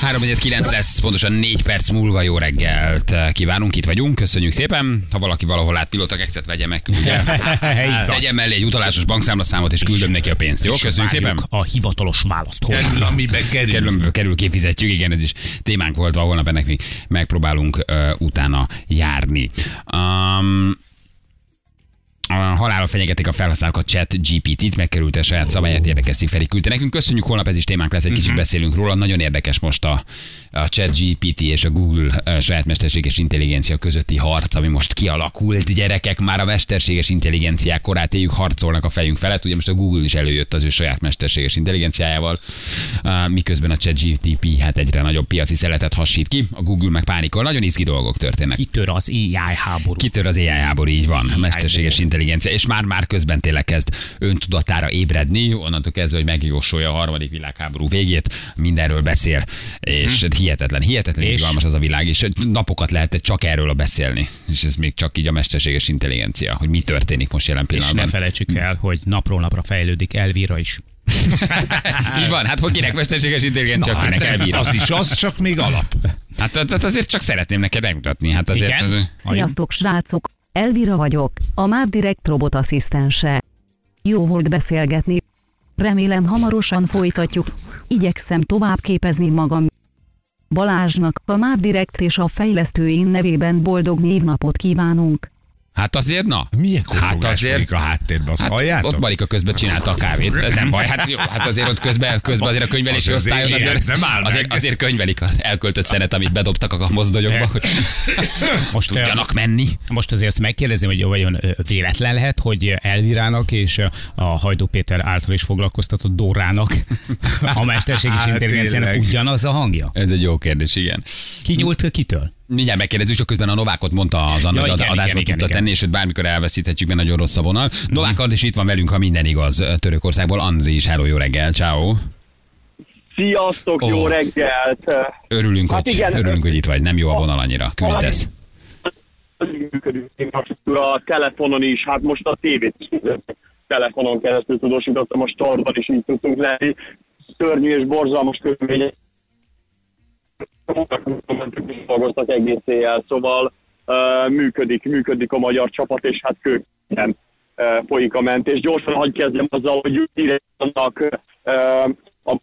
3-9 lesz, pontosan 4 perc múlva jó reggelt kívánunk, itt vagyunk, köszönjük szépen. Ha valaki valahol lát pilóta kekszet, vegye meg, ugye? Tegyen mellé egy utalásos bankszámlaszámot, és küldöm neki a pénzt, jó? Köszönjük szépen. A hivatalos választ. Kerül, amiben kerül. Kerül, amiből kerül, kifizetjük, igen, ez is témánk volt, holnap ennek még megpróbálunk uh, utána járni. Um, a halálra fenyegetik a felhasználókat chat GPT-t, megkerült a saját szabályát, érdekes Szigferi küldte nekünk. Köszönjük, holnap ez is témánk lesz, egy kicsit beszélünk róla. Nagyon érdekes most a, a chat GPT és a Google a saját mesterséges intelligencia közötti harc, ami most kialakult. Gyerekek már a mesterséges intelligenciák korát éljük, harcolnak a fejünk felett. Ugye most a Google is előjött az ő saját mesterséges intelligenciájával, miközben a chat GPT hát egyre nagyobb piaci szeletet hasít ki, a Google meg pánikol. Nagyon izgi dolgok történnek. Kitör az AI háború. Kitör az AI háború, így van. A mesterséges intelligencia, és már már közben tényleg kezd öntudatára ébredni, onnantól kezdve, hogy megjósolja a harmadik világháború végét, mindenről beszél, és hihetetlen, hihetetlen És? izgalmas az a világ, és csak lehetett csak erről a beszélni, és ez még csak így a mesterséges intelligencia, hogy mi történik most jelen És ne pillanatban. felejtsük el, hogy napról napra fejlődik Elvira is. így van, hát hogy kinek mesterséges intelligencia, Na, kinek hát elbír. az is az, csak még alap. Hát, hát azért csak szeretném neked megmutatni, hát azért... Igen? Az, Sziasztok, srácok! Elvira vagyok, a már direkt robotasszisztense. Jó volt beszélgetni. Remélem hamarosan folytatjuk. Igyekszem tovább képezni magam. Balázsnak, a már direkt és a fejlesztőin nevében boldog névnapot kívánunk. Hát azért, na. Milyen Hát azért- a háttérben, azt Hát halljátok? ott Marika közben csinálta a kávét, nem baj, hát, jó, hát azért ott közben, közben azért a könyvelési Az azért osztályon ilyen, azért, nem áll azért, azért könyvelik az elköltött szenet, amit bedobtak a mozdonyokba, hogy Most, tudjanak menni. Most azért ezt megkérdezném, hogy vajon véletlen lehet, hogy Elvirának és a Hajdó Péter által is foglalkoztatott Dórának a mesterséges Hát, intelligenciának ugyanaz a hangja? Ez egy jó kérdés, igen. Ki nyúlt kitől? Mindjárt megkérdezzük, csak közben a Novákot mondta az Anna, Ja, hogy adásba tudta igen. tenni, és hogy bármikor elveszíthetjük, mert nagyon rossz a vonal. Novák Andris itt van velünk, ha minden igaz, Törökországból. Andris, hello, jó reggel, ciao. Sziasztok, Ó. jó reggelt! Örülünk, Hát hogy, igen. örülünk, hogy itt vagy. Nem jó a vonal annyira. Küzdesz. A telefonon is, hát most a tévét is telefonon keresztül tudósítottam, a startban is így tudtunk lenni. Szörnyű és borzalmas körülmények. Dolgoztak egész éjjel, szóval uh, működik, működik a magyar csapat, és hát kőken uh, folyik a mentés. Gyorsan hagyj kezdjem azzal, hogy vannak uh, a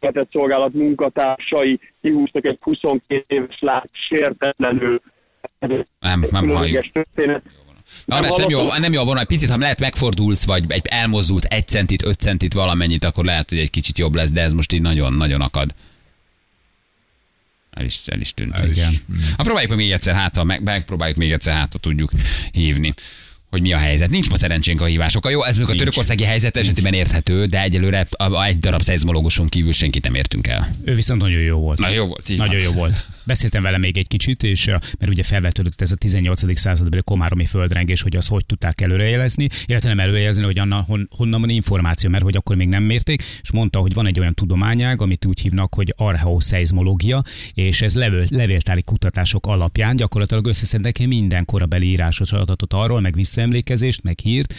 vezetett szolgálat munkatársai kihúztak egy 22 éves lány sértetlenül. Nem, nem halljuk. történet. András, nem jó, nem jó a vonal. Picit, ha lehet megfordulsz, vagy egy elmozdulsz egy centit, öt centit valamennyit, akkor lehet, hogy egy kicsit jobb lesz, de ez most így nagyon-nagyon akad. El is, el is tűnt. El is, Igen. mm. Ha próbáljuk még egyszer, hát ha meg, megpróbáljuk még egyszer, hát ha tudjuk hívni hogy mi a helyzet. Nincs ma szerencsénk a hívásokkal. Jó, ez még a törökországi helyzet esetében érthető, de egyelőre a- a- egy darab szeizmológuson kívül senkit nem értünk el. Ő viszont nagyon jó volt. Na jó volt, Nagyon jó volt. Beszéltem vele még egy kicsit, és mert ugye felvetődött ez a 18. századbeli komáromi földrengés, hogy az hogy tudták előrejelezni, illetve nem előrejelezni, hogy anna, hon, honnan van információ, mert hogy akkor még nem mérték, és mondta, hogy van egy olyan tudományág, amit úgy hívnak, hogy archeoszeizmológia, és ez levél, levéltári kutatások alapján gyakorlatilag összeszednek minden korabeli írásos adatot arról, meg visszaemlékezést, meg hírt,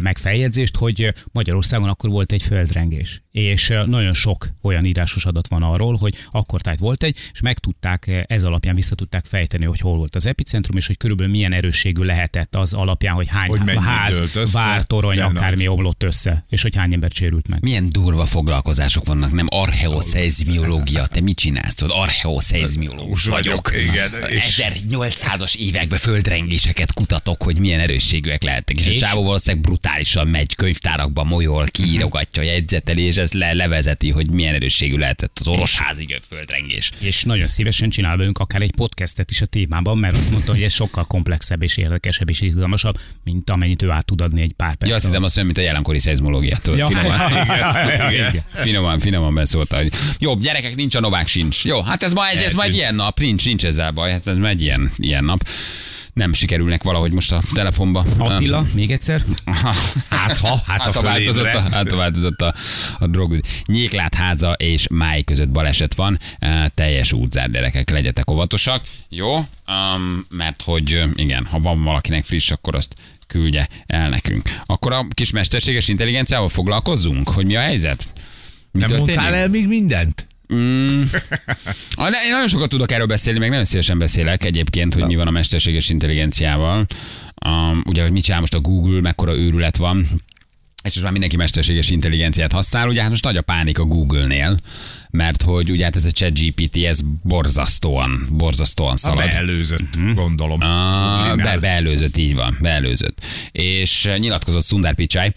meg feljegyzést, hogy Magyarországon akkor volt egy földrengés. És nagyon sok olyan írásos adat van arról, hogy akkor tehát volt egy, és meg tudták, ö, ez alapján vissza tudták fejteni, hogy hol volt az epicentrum, és hogy körülbelül milyen erősségű lehetett az alapján, hogy hány Hogy ház, össze, vár, torony, akármi omlott össze, és hogy hány ember sérült meg. Milyen durva foglalkozások vannak, nem archeoszeizmiológia. Te mit csinálsz? Archeoszeizmiológus vagyok. Igen, és- 1800-as években földrengéseket kutatok, hogy milyen erősségűek lehetnek. És, és? a csávó valószínűleg brutálisan megy könyvtárakba, molyol, kiírogatja, jegyzeteli, és ez le, levezeti, hogy milyen erősségű lehetett az orosházig földrengés. És nagyon szívesen csinál velünk akár egy podcastet is a témában, mert azt mondta, hogy ez sokkal komplexebb és érdekesebb és izgalmasabb, mint amennyit ő át tud adni egy pár perc. Ja, azt hittem azt mondja, mint a jelenkori szeizmológia. Tudod, Ja. finoman, Igen. finoman, finoman beszólta, hogy jó, gyerekek, nincs a Novák sincs. Jó, hát ez ma egy, ez ma egy ilyen nap, nincs, nincs ezzel baj, hát ez ma egy ilyen, ilyen nap. Nem sikerülnek valahogy most a telefonba. Attila, még egyszer? Hát ha, hát Hát ha változott, a, hát ha változott a, a drog. Nyéklát háza és máj között baleset van, eh, teljes útzár gyerekek, legyetek óvatosak. Jó, um, mert hogy igen, ha van valakinek friss, akkor azt küldje el nekünk. Akkor a kis mesterséges intelligenciával foglalkozzunk, hogy mi a helyzet? Mi Nem történik? mondtál el még mindent? Mm. Ah, ne- Én nagyon sokat tudok erről beszélni, meg nagyon szívesen beszélek egyébként, hogy mi van a mesterséges intelligenciával. Um, ugye, hogy mit csinál most a Google, mekkora őrület van. És most már mindenki mesterséges intelligenciát használ, ugye hát most nagy a pánik a Google-nél, mert hogy ugye hát ez a ChatGPT, ez borzasztóan, borzasztóan A szalad. beelőzött, gondolom. A, be, Google-nál. beelőzött, így van, beelőzött. És nyilatkozott Sundar Pichai,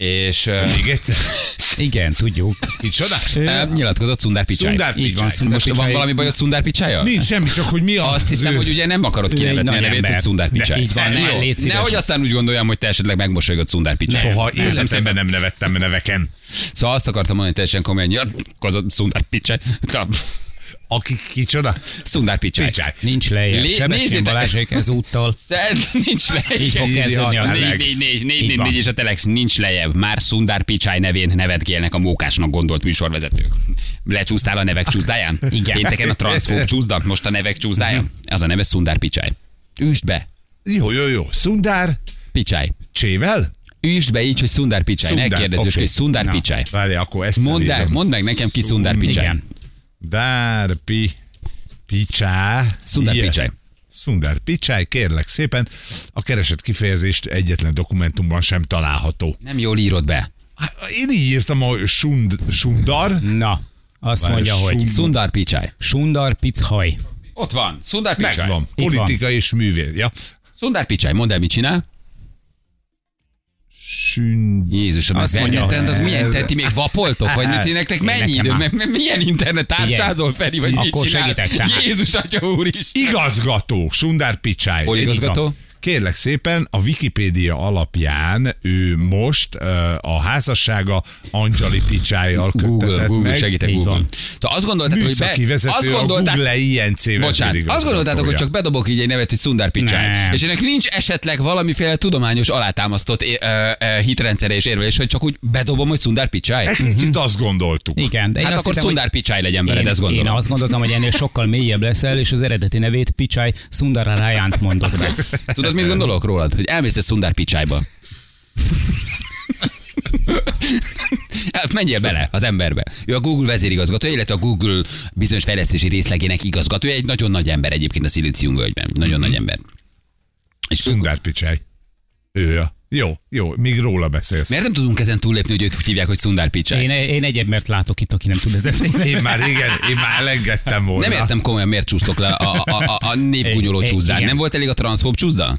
és Még egyszer. Igen, tudjuk. Micsoda? uh, nyilatkozott Sundar Pichai. Szundár Így van. Sundar Most van Pichai. valami bajod Sundar Pichai-jal? Nincs semmi, csak hogy mi a... Azt hiszem, ő- hogy ugye nem akarod kinevetni a nevét, hogy Sundar Pichai. Így van, ne, légy szíves. Nehogy aztán úgy gondoljam, hogy te esetleg megmosolygott Sundar Pichai. Soha életemben nem nevettem neveken. Szóval azt akartam mondani, hogy teljesen komolyan nyilatkozott Sundar Pichai. Aki kicsoda? Sundar Pichai. Pichai. Nincs lejjebb. Lé- nézzétek- Balázsék ezúttal. Szer- Nincs lejjebb. Így fog Így kezdődni a Telex. négy, négy, négy, Így négy, van. négy, és a Telex nincs lejjebb. Már Sundar Pichai nevén nevetgélnek a mókásnak gondolt műsorvezetők. Lecsúsztál a nevek csúszdáján? Igen. Pénteken a transzfób csúszda, most a nevek csúszdája? Az a neve Sundar Pichai. Üsd be, Jó, jó, jó. Szundár Pichai. csével? Üsd be így, hogy Sundar Pichai. Ne Sundar, kérdezzük, oké. hogy Sundar Na. Pichai. Várj, akkor ezt Mondd, el, mondd meg nekem ki Sundar Pichai. Igen. Dár pi, picsá. Ilyen. Pichai. Sundar Pichai, kérlek szépen. A keresett kifejezést egyetlen dokumentumban sem található. Nem jól írod be. Hát, Én így írtam, hogy sund, Sundar. Na, azt Várj, mondja, hogy Sund- Sundar Pichai. Sundar Pichai. Ott van. Sundar Pichai. Megvan. Itt van. Politika és művész. Ja. Sundar Pichai. Mondd el, mit csinál? Sund... Jézusom, Azt mondja, hogy milyen, te, ti még vapoltok, vagy mit, ti nektek mennyi idő, meg, milyen internet tárcsázol, Feri, vagy mit Akkor csinál? segítek tehát. Jézus, atya úr is. Igazgató, Sundar Pichai. Hol igazgató? Kérlek szépen, a Wikipédia alapján ő most a házassága Anjali Pichai-jal Google, köttetett Google, meg. segítek Google. van. Szóval azt gondoltátok, hogy be, vezető azt a gondolták, Google INC Bocsánat, azt gondoltátok, hogy csak bedobok így egy nevet, hogy Sundar Pichai. És ennek nincs esetleg valamiféle tudományos alátámasztott é- ö, ö, hitrendszere és érvelés, hogy csak úgy bedobom, hogy Sundar Pichai? Egy kicsit azt gondoltuk. Igen, de én Hát azt akkor hittem, Sundar Pichai legyen veled, én, ezt én gondolom. azt gondoltam, hogy ennél sokkal mélyebb leszel, és az eredeti nevét Pichai Sundararajánt mondod be. Tudod, mit gondolok rólad? Hogy elmész a Sundar Pichaiba. Hát menjél bele az emberbe. Ő a Google vezérigazgatója, illetve a Google bizonyos fejlesztési részlegének igazgatója. Egy nagyon nagy ember egyébként a Szilícium völgyben. Nagyon nagy ember. És Sundar Pichai. Ő a. Jó, jó, még róla beszélsz. miért nem tudunk ezen túllépni, hogy őt úgy hívják, hogy Sundar Pichai? Én, én egy embert látok itt, aki nem tud ezen. Én már régen, én már elengedtem volna. Nem értem komolyan, miért csúsztok le a, a, a, a csúszdán. igen. Nem volt elég a transzfób csúszda? Szóval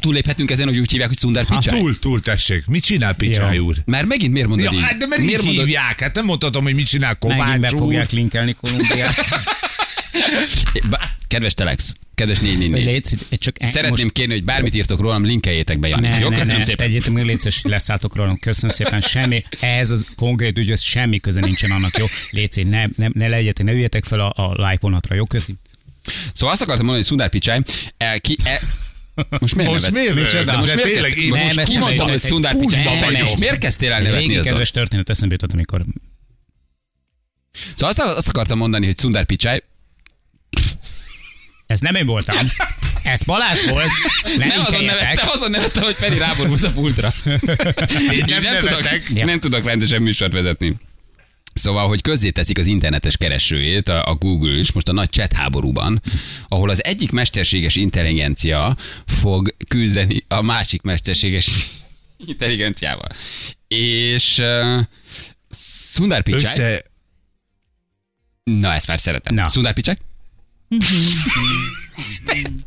túlléphetünk ezen, hogy úgy hívják, hogy Sundar Pichai? Túl, túl tessék. Mit csinál Pichai Jó. úr? Már megint miért mondod Ja, így? hát de mert miért így mondod? hívják. Hát nem mondhatom, hogy mit csinál Megint be Kovács úr. fogják linkelni Kolumbiát. Bá- Kedves Telex, kedves 444. Légy, csak en- Szeretném kérni, hogy bármit írtok rólam, linkeljétek be, Jani. Ne, Jó, ne, köszönöm ne, szépen. Tegyétek meg, légy szíves, leszálltok rólam. Köszönöm szépen. Semmi, ez az konkrét ügy, ez semmi köze nincsen annak, jó? Légy szíves, ne, ne, ne legyetek, ne üljetek fel a, a like vonatra, jó? Köszi. Szóval azt akartam mondani, hogy Sundar Pichai, e, ki, e, most miért Most nevetsz? miért De röhög? most De miért tényleg én most Nem, ezt ki nem mondta, hogy van, Feri, nem. És miért kezdtél el nevetni azon? kedves történet eszembe jutott, amikor Szóval azt, azt akartam mondani, hogy Sundar Pichai, ez nem én voltam. Ez Balázs volt. Ne nem azon nevettem, azon nevettem, hogy Feri ráborult a pultra. Nem nem, tudok, nem tudok rendesen műsort vezetni. Szóval, hogy közzéteszik az internetes keresőjét, a Google is, most a nagy chat háborúban, ahol az egyik mesterséges intelligencia fog küzdeni a másik mesterséges intelligenciával. És uh, Sundar Pichai, Össze... Össze... na ezt már szeretem. Na. Sundar Pichai? Megint,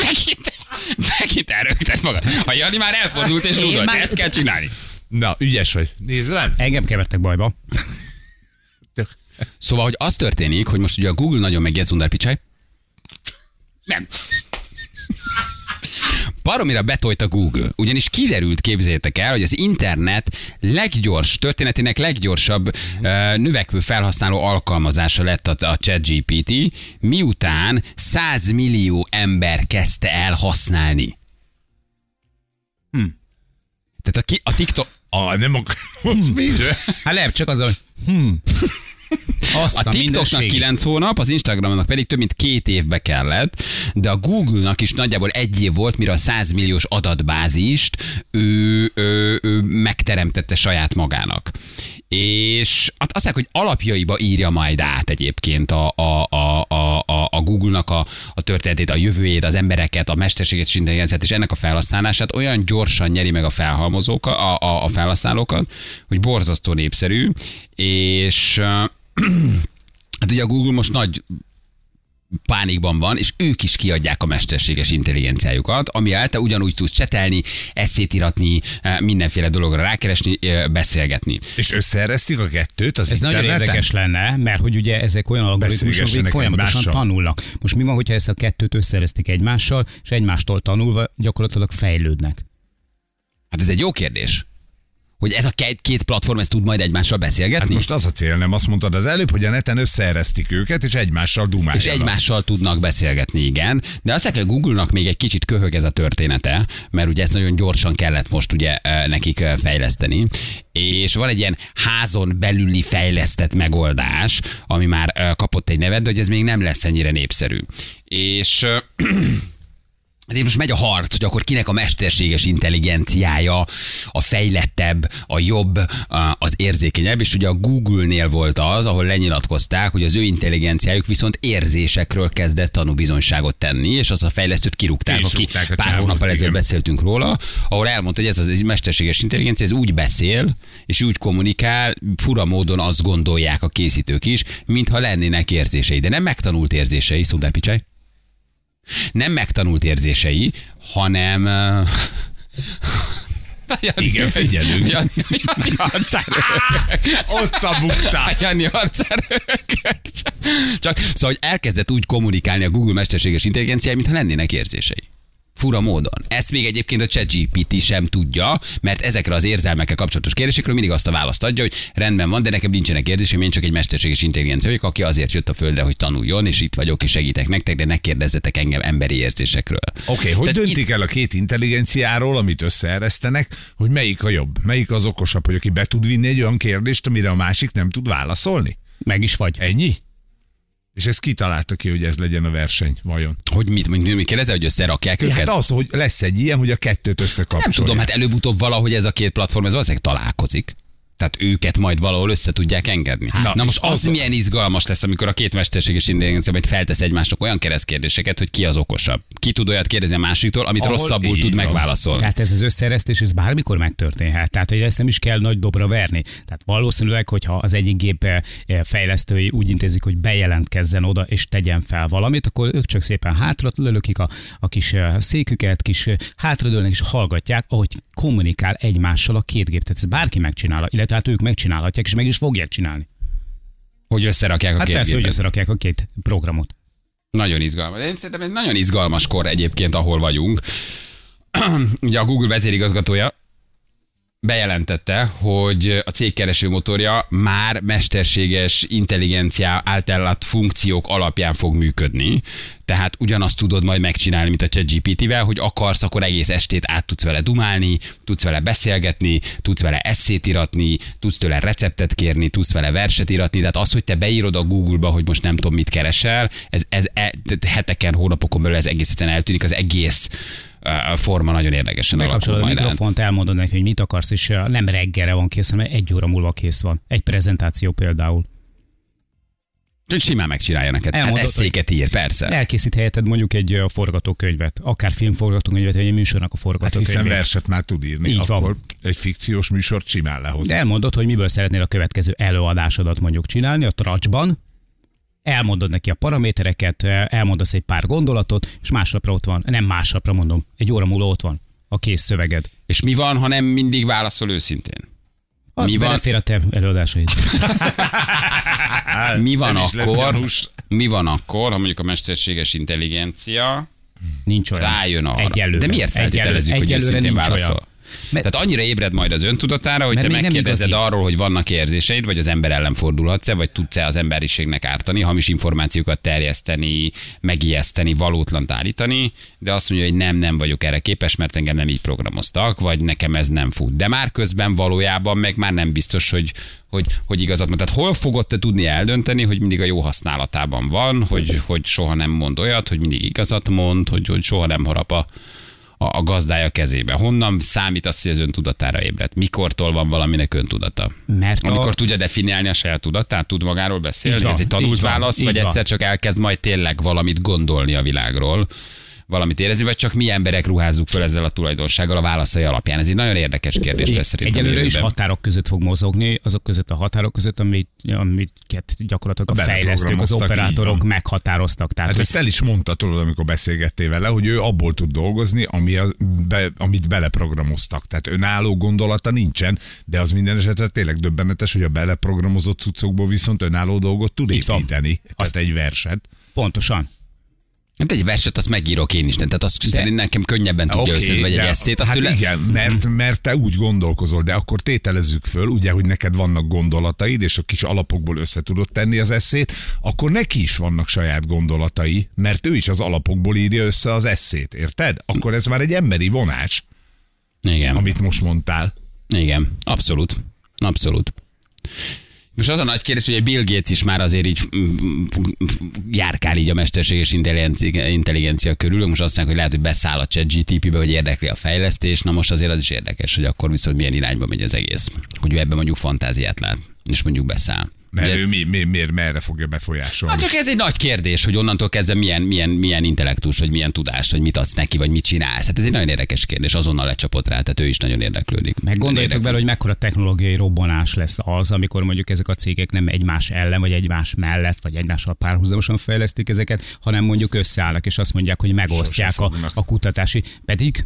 megint, megint elrögtett magad. A Jani már elfordult és Én rúdolt, már- ezt kell csinálni. Na, ügyes vagy. Nézd rám. Engem kevertek bajba. Szóval, hogy az történik, hogy most ugye a Google nagyon megjegyz Sundar Pichai. Nem. Baromira betolt a Google, ugyanis kiderült, képzeljétek el, hogy az internet leggyors, történetének leggyorsabb ö, növekvő felhasználó alkalmazása lett a, a ChatGPT, miután 100 millió ember kezdte el használni. Hm. Tehát a, ki, a TikTok, Ah, nem ak... Most miről? Hát lehet csak az, hogy hm. Azt A TikToknak mindenségét. 9 hónap, az Instagramnak pedig több mint két évbe kellett, de a Google-nak is nagyjából egy év volt, mire a 100 milliós adatbázist ő, ő, ő megteremtette saját magának. és azt mondják, hogy alapjaiba írja majd át egyébként a, a, a, a, a, Google-nak a, a történetét, a jövőjét, az embereket, a mesterséges intelligenciát és ennek a felhasználását olyan gyorsan nyeri meg a felhalmozókat, a, a, a felhasználókat, hogy borzasztó népszerű, és Hát ugye a Google most nagy pánikban van, és ők is kiadják a mesterséges intelligenciájukat, ami által ugyanúgy tudsz csetelni, eszét iratni, mindenféle dologra rákeresni, beszélgetni. És összeeresztik a kettőt az Ez nagyon interneten? érdekes lenne, mert hogy ugye ezek olyan algoritmusok, amik folyamatosan egymással. tanulnak. Most mi van, hogyha ezt a kettőt összereztik egymással, és egymástól tanulva gyakorlatilag fejlődnek? Hát ez egy jó kérdés. Hogy ez a két, két platform ezt tud majd egymással Hát beszélgetni? most az a cél, nem azt mondtad az előbb, hogy a neten összeeresztik őket, és egymással dumáljanak. és egymással tudnak beszélgetni, igen. De azt hogy Google-nak még egy kicsit köhög ez a története, mert ugye ezt nagyon gyorsan kellett most ugye nekik fejleszteni. És van egy ilyen házon belüli fejlesztett megoldás, ami már kapott egy nevet, de hogy ez még nem lesz ennyire népszerű. És eh, ezért most megy a harc, hogy akkor kinek a mesterséges intelligenciája a fejlettebb, a jobb, az érzékenyebb, és ugye a Google-nél volt az, ahol lenyilatkozták, hogy az ő intelligenciájuk viszont érzésekről kezdett tanúbizonyságot tenni, és az a fejlesztőt kirúgták, Ki is aki pár csávót, hónappal ezelőtt beszéltünk róla, ahol elmondta, hogy ez az mesterséges intelligencia, ez úgy beszél, és úgy kommunikál, fura módon azt gondolják a készítők is, mintha lennének érzései, de nem megtanult érzései, Szundár Picsaj nem megtanult érzései, hanem... Jani, Igen, figyelünk. Jani, Jani arcára Ott a buktál. Jani arcára Csak szóval, hogy elkezdett úgy kommunikálni a Google mesterséges intelligenciája, mintha lennének érzései. Fura módon. Ezt még egyébként a ChatGPT sem tudja, mert ezekre az érzelmekkel kapcsolatos kérdésekről mindig azt a választ adja, hogy rendben van, de nekem nincsenek érzéseim, én csak egy mesterséges intelligencia vagyok, aki azért jött a földre, hogy tanuljon, és itt vagyok, és segítek nektek, de ne kérdezzetek engem emberi érzésekről. Oké, okay, hogy Tehát döntik el a két intelligenciáról, amit összeeresztenek, hogy melyik a jobb? Melyik az okosabb, hogy aki be tud vinni egy olyan kérdést, amire a másik nem tud válaszolni? Meg is vagy. Ennyi? És ez kitalálta ki, hogy ez legyen a verseny, vajon? Hogy mit, mit, mit kérdezel, hogy összerakják őket? Hát az, hogy lesz egy ilyen, hogy a kettőt összekapcsolják. Nem tudom, hát előbb-utóbb valahogy ez a két platform, ez valószínűleg találkozik. Tehát őket majd valahol össze tudják engedni. Na, Na, Na most az, az- milyen izgalmas lesz, amikor a két mesterséges intelligencia majd feltesz egymásnak olyan keresztkérdéseket, hogy ki az okosabb. Ki tud olyat kérdezni a másiktól, amit Ahol rosszabbul tud megválaszolni. Tehát ez az összeeresztés, ez bármikor megtörténhet. Tehát, hogy ezt nem is kell nagy dobra verni. Tehát valószínűleg, hogyha az egyik gép eh, fejlesztői úgy intézik, hogy bejelentkezzen oda és tegyen fel valamit, akkor ők csak szépen hátra lölökik a, a kis eh, széküket, kis eh, hátradőlnek és hallgatják, ahogy kommunikál egymással a két gép. Tehát ez bárki megcsinálja, illetve hát ők megcsinálhatják, és meg is fogják csinálni. Hogy összerakják a Hát két persze, hogy gépet. összerakják a két programot. Nagyon izgalmas. Én szerintem egy nagyon izgalmas kor egyébként, ahol vagyunk. Ugye a Google vezérigazgatója bejelentette, hogy a cégkereső motorja már mesterséges intelligencia által ellát funkciók alapján fog működni. Tehát ugyanazt tudod majd megcsinálni, mint a ChatGPT-vel, hogy akarsz, akkor egész estét át tudsz vele dumálni, tudsz vele beszélgetni, tudsz vele eszét iratni, tudsz tőle receptet kérni, tudsz vele verset iratni. Tehát az, hogy te beírod a Google-ba, hogy most nem tudom, mit keresel, ez, ez e, heteken, hónapokon belül ez egész egyszerűen eltűnik, az egész forma nagyon érdekesen alakul Megkapcsolod a mikrofont, elmondod neki, hogy mit akarsz, és eh, nem reggelre van kész, hanem egy óra múlva kész van. Egy prezentáció például. Hogy simán megcsinálja neked. Hát Elmondod, eszéket ír, persze. Elkészít helyetted mondjuk egy ö, forgatókönyvet, akár filmforgatókönyvet, vagy egy műsornak a Hát hiszen forgatókönyvét. verset már tud írni, Így van. akkor egy fikciós műsort simán lehoz. De elmondod, hogy miből szeretnél a következő előadásodat mondjuk csinálni a tracsban, elmondod neki a paramétereket, elmondasz egy pár gondolatot, és másnapra ott van, nem másnapra mondom, egy óra múlva ott van a kész szöveged. És mi van, ha nem mindig válaszol őszintén? Az Mi van? a te előadásaid. Mi van akkor, mi van akkor, ha mondjuk a mesterséges intelligencia Nincs olyan. rájön arra. Egyelőre. De miért feltételezzük, hogy Egyelőre őszintén válaszol? olyan. Mert- Tehát annyira ébred majd az öntudatára, hogy te megkérdezed arról, hogy vannak érzéseid, vagy az ember ellen fordulhatsz-e, vagy tudsz-e az emberiségnek ártani, hamis információkat terjeszteni, megijeszteni, valótlant állítani, de azt mondja, hogy nem, nem vagyok erre képes, mert engem nem így programoztak, vagy nekem ez nem fut. De már közben valójában meg már nem biztos, hogy, hogy, hogy igazat mond. Tehát hol fogod te tudni eldönteni, hogy mindig a jó használatában van, hogy, hogy soha nem mond olyat, hogy mindig igazat mond, hogy, hogy soha nem harap a, a, a gazdája kezébe. Honnan számít azt, hogy az ön tudatára ébredt? Mikortól van valaminek öntudata? Mert a- Amikor tudja definiálni a saját tudatát, tud magáról beszélni? Van, Ez egy tanult van, válasz, vagy van. egyszer csak elkezd majd tényleg valamit gondolni a világról? Valamit érezni, vagy csak mi emberek ruházzuk föl ezzel a tulajdonsággal a válaszai alapján? Ez egy nagyon érdekes kérdés lesz szerintem. Egyelőre is jövőben. határok között fog mozogni, azok között a határok között, amit, amiket gyakorlatilag a fejlesztők, az operátorok meghatároztak. Tehát, Hát hogy ezt el is mondta, tudod, amikor beszélgettél vele, hogy ő abból tud dolgozni, ami az, be, amit beleprogramoztak. Tehát önálló gondolata nincsen, de az minden esetre tényleg döbbenetes, hogy a beleprogramozott cuccokból viszont önálló dolgot tud építeni. Azt egy verset. pontosan. Hát egy verset azt megírok én is, tehát azt szerint nekem könnyebben tudja Oké, összedni, vagy egy eszét. Azt hát tőle... igen, mert, mert te úgy gondolkozol, de akkor tételezzük föl, ugye, hogy neked vannak gondolataid, és a kis alapokból össze tudod tenni az eszét, akkor neki is vannak saját gondolatai, mert ő is az alapokból írja össze az eszét, érted? Akkor ez már egy emberi vonás, Igen. amit most mondtál. Igen, abszolút. Abszolút. Most az a nagy kérdés, hogy a Bill Gates is már azért így mm, mm, járkál így a mesterséges intelligencia, intelligencia körül. Most azt mondják, hogy lehet, hogy beszáll a chat GTP-be, vagy érdekli a fejlesztés. Na most azért az is érdekes, hogy akkor viszont milyen irányba megy az egész. Hogy ő ebben mondjuk fantáziát lát, és mondjuk beszáll. Mert Ugye- ő mi, mi, miért, merre fogja befolyásolni? Hát csak ez egy nagy kérdés, hogy onnantól kezdve milyen, milyen, milyen intellektus, vagy milyen tudás, vagy mit adsz neki, vagy mit csinálsz. Hát ez egy nagyon érdekes kérdés, azonnal lecsapott rá, tehát ő is nagyon érdeklődik. Meg gondoljatok bele, hogy mekkora technológiai robbanás lesz az, amikor mondjuk ezek a cégek nem egymás ellen, vagy egymás mellett, vagy egymással párhuzamosan fejlesztik ezeket, hanem mondjuk összeállnak, és azt mondják, hogy megosztják a, a kutatási. Pedig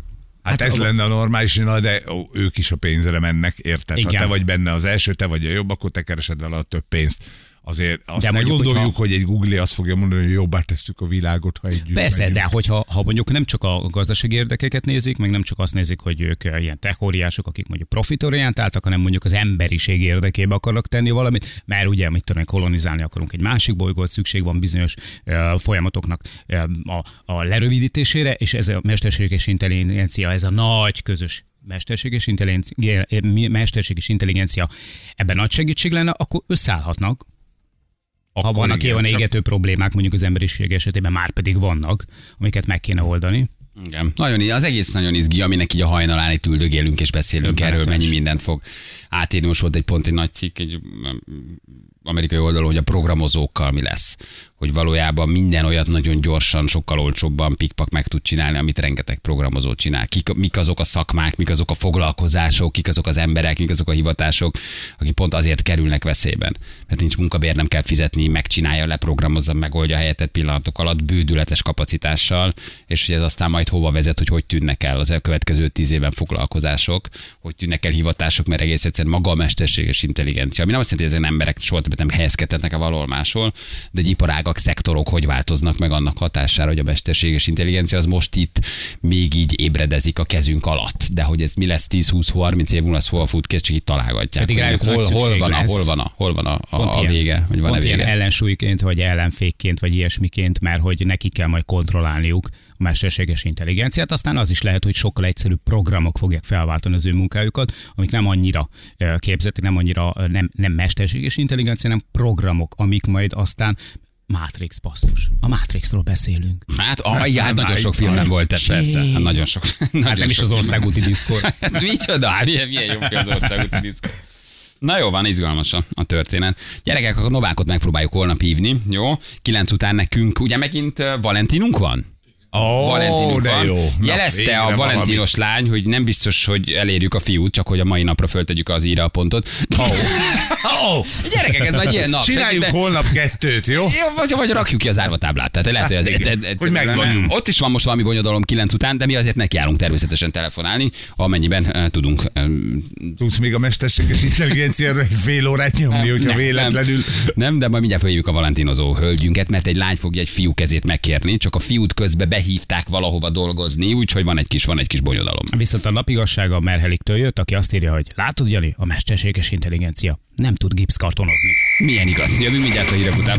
Hát, ez a- lenne a normális, na, de ó, ők is a pénzre mennek, érted? Ha Igen. te vagy benne az első, te vagy a jobb, akkor te keresed vele a több pénzt. Azért azt De ne mondjuk, gondoljuk, hogyha- hogy egy Google azt fogja mondani, hogy jobbá tesszük a világot, ha együtt Persze, megyünk. de hogyha ha mondjuk nem csak a gazdasági érdekeket nézik, meg nem csak azt nézik, hogy ők ilyen techóriások, akik mondjuk profitorientáltak, hanem mondjuk az emberiség érdekébe akarnak tenni valamit, mert ugye, mit tudom, kolonizálni akarunk egy másik bolygót, szükség van bizonyos uh, folyamatoknak uh, a, a lerövidítésére, és ez a mesterséges intelligencia, ez a nagy közös mesterséges intelligencia, mesterséges intelligencia ebben nagy segítség lenne, akkor összeállhatnak, ha Akkor vannak igen, ilyen csak- égető problémák mondjuk az emberiség esetében, már pedig vannak, amiket meg kéne oldani. Igen. Nagyon, az egész nagyon izgi, aminek így a hajnalán itt üldögélünk és beszélünk Döbbenetes. erről, mennyi mindent fog átírni. Most volt egy pont egy nagy cikk, egy amerikai oldalon, hogy a programozókkal mi lesz. Hogy valójában minden olyat nagyon gyorsan, sokkal olcsóbban pikpak meg tud csinálni, amit rengeteg programozó csinál. Kik, mik azok a szakmák, mik azok a foglalkozások, kik azok az emberek, mik azok a hivatások, akik pont azért kerülnek veszélyben. Mert nincs munkabér, nem kell fizetni, megcsinálja, leprogramozza, megoldja helyettet pillanatok alatt, bődületes kapacitással, és hogy ez aztán majd hova vezet, hogy hogy tűnnek el az elkövetkező tíz évben foglalkozások, hogy tűnnek el hivatások, mert egész egyszerűen maga a mesterséges intelligencia. Ami nem azt jelenti, hogy ezen emberek soha többet nem helyezkedhetnek a valahol máshol, de egy iparágak, szektorok hogy változnak meg annak hatására, hogy a mesterséges intelligencia az most itt még így ébredezik a kezünk alatt. De hogy ez mi lesz 10-20-30 év múlva, az hol fut ki, ezt csak itt találgatják. Pedig hogy rájuk hol, hol, van a, hol van a, hol van a, a, a vége, pont ilyen vége. ellensúlyként, vagy ellenfékként, vagy ilyesmiként, mert hogy nekik kell majd kontrollálniuk a mesterséges intelligenciát. Aztán az is lehet, hogy sokkal egyszerűbb programok fogják felváltani az ő munkájukat, amik nem annyira ö, képzettek, nem annyira ö, nem, nem mesterséges intelligencia, hanem programok, amik majd aztán Matrix basszus. A Matrixról beszélünk. Hát, ah, igen, hát nagyon sok filmben volt ez persze. Hát nagyon sok. Hát nagyon nem is az országúti diszkor. Hát Micsoda, hát milyen, milyen jó ki az országúti diszkó. Na jó, van, izgalmas a, a történet. Gyerekek, akkor Novákot megpróbáljuk holnap hívni, jó? Kilenc után nekünk, ugye megint Valentinunk van? Ó, Valentinunk de van. jó. Na, Jelezte a valami. valentinos lány, hogy nem biztos, hogy elérjük a fiút, csak hogy a mai napra föltegyük az íra a pontot. Ó, Gyerekek, ez már ilyen nap. Csináljuk Szerintem- holnap kettőt, jó? jó, vagy, vagy rakjuk ki az árvatáblát. Tehát lehet, hogy, ez, Igen, ez, ez, hogy. Ott is van most valami bonyodalom 9 után, de mi azért nekiállunk természetesen telefonálni, amennyiben uh, tudunk. Um, Tudsz még a mesterséges intelligenciára egy fél órát nyomni, hogyha nem, véletlenül... Nem, nem, de majd mindjárt följövjük a valentinozó hölgyünket, mert egy lány fogja egy fiú kezét megkérni, csak a fiút közbe behívták valahova dolgozni, úgyhogy van egy kis, van egy kis bonyodalom. Viszont a napigazsága a Merheliktől jött, aki azt írja, hogy látod, Jani, a mesterséges intelligencia nem tud gipszkartonozni. Milyen igaz? Jövünk mindjárt a hírek után.